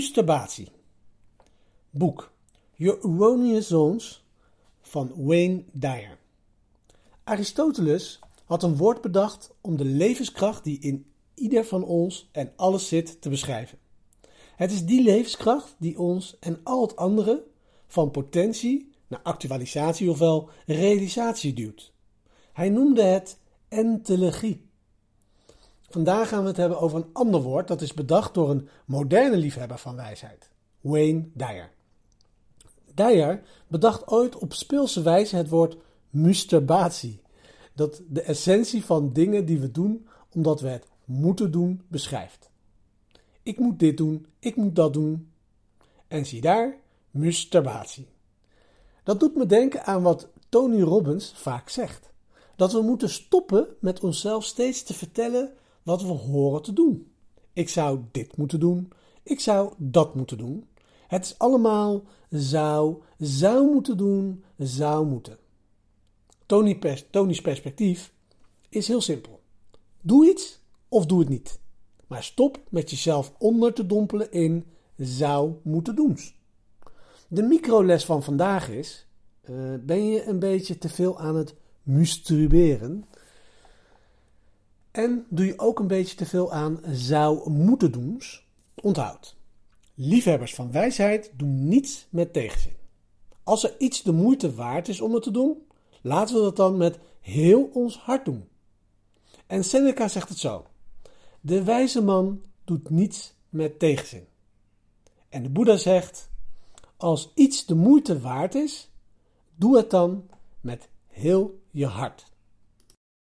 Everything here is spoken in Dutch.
Masturbatie. Boek Your Erroneous Zones van Wayne Dyer. Aristoteles had een woord bedacht om de levenskracht die in ieder van ons en alles zit te beschrijven. Het is die levenskracht die ons en al het andere van potentie naar actualisatie ofwel realisatie duwt. Hij noemde het entelegie. Vandaag gaan we het hebben over een ander woord dat is bedacht door een moderne liefhebber van wijsheid, Wayne Dyer. Dyer bedacht ooit op speelse wijze het woord masturbatie, dat de essentie van dingen die we doen omdat we het moeten doen beschrijft. Ik moet dit doen, ik moet dat doen. En zie daar, masturbatie. Dat doet me denken aan wat Tony Robbins vaak zegt: dat we moeten stoppen met onszelf steeds te vertellen wat we horen te doen. Ik zou dit moeten doen, ik zou dat moeten doen. Het is allemaal zou, zou moeten doen, zou moeten. Tony Tony's perspectief is heel simpel. Doe iets of doe het niet. Maar stop met jezelf onder te dompelen in zou moeten doen. De microles van vandaag is: uh, ben je een beetje te veel aan het masturberen? En doe je ook een beetje te veel aan zou moeten doen? Onthoud. Liefhebbers van wijsheid doen niets met tegenzin. Als er iets de moeite waard is om het te doen, laten we dat dan met heel ons hart doen. En Seneca zegt het zo: De wijze man doet niets met tegenzin. En de Boeddha zegt: Als iets de moeite waard is, doe het dan met heel je hart.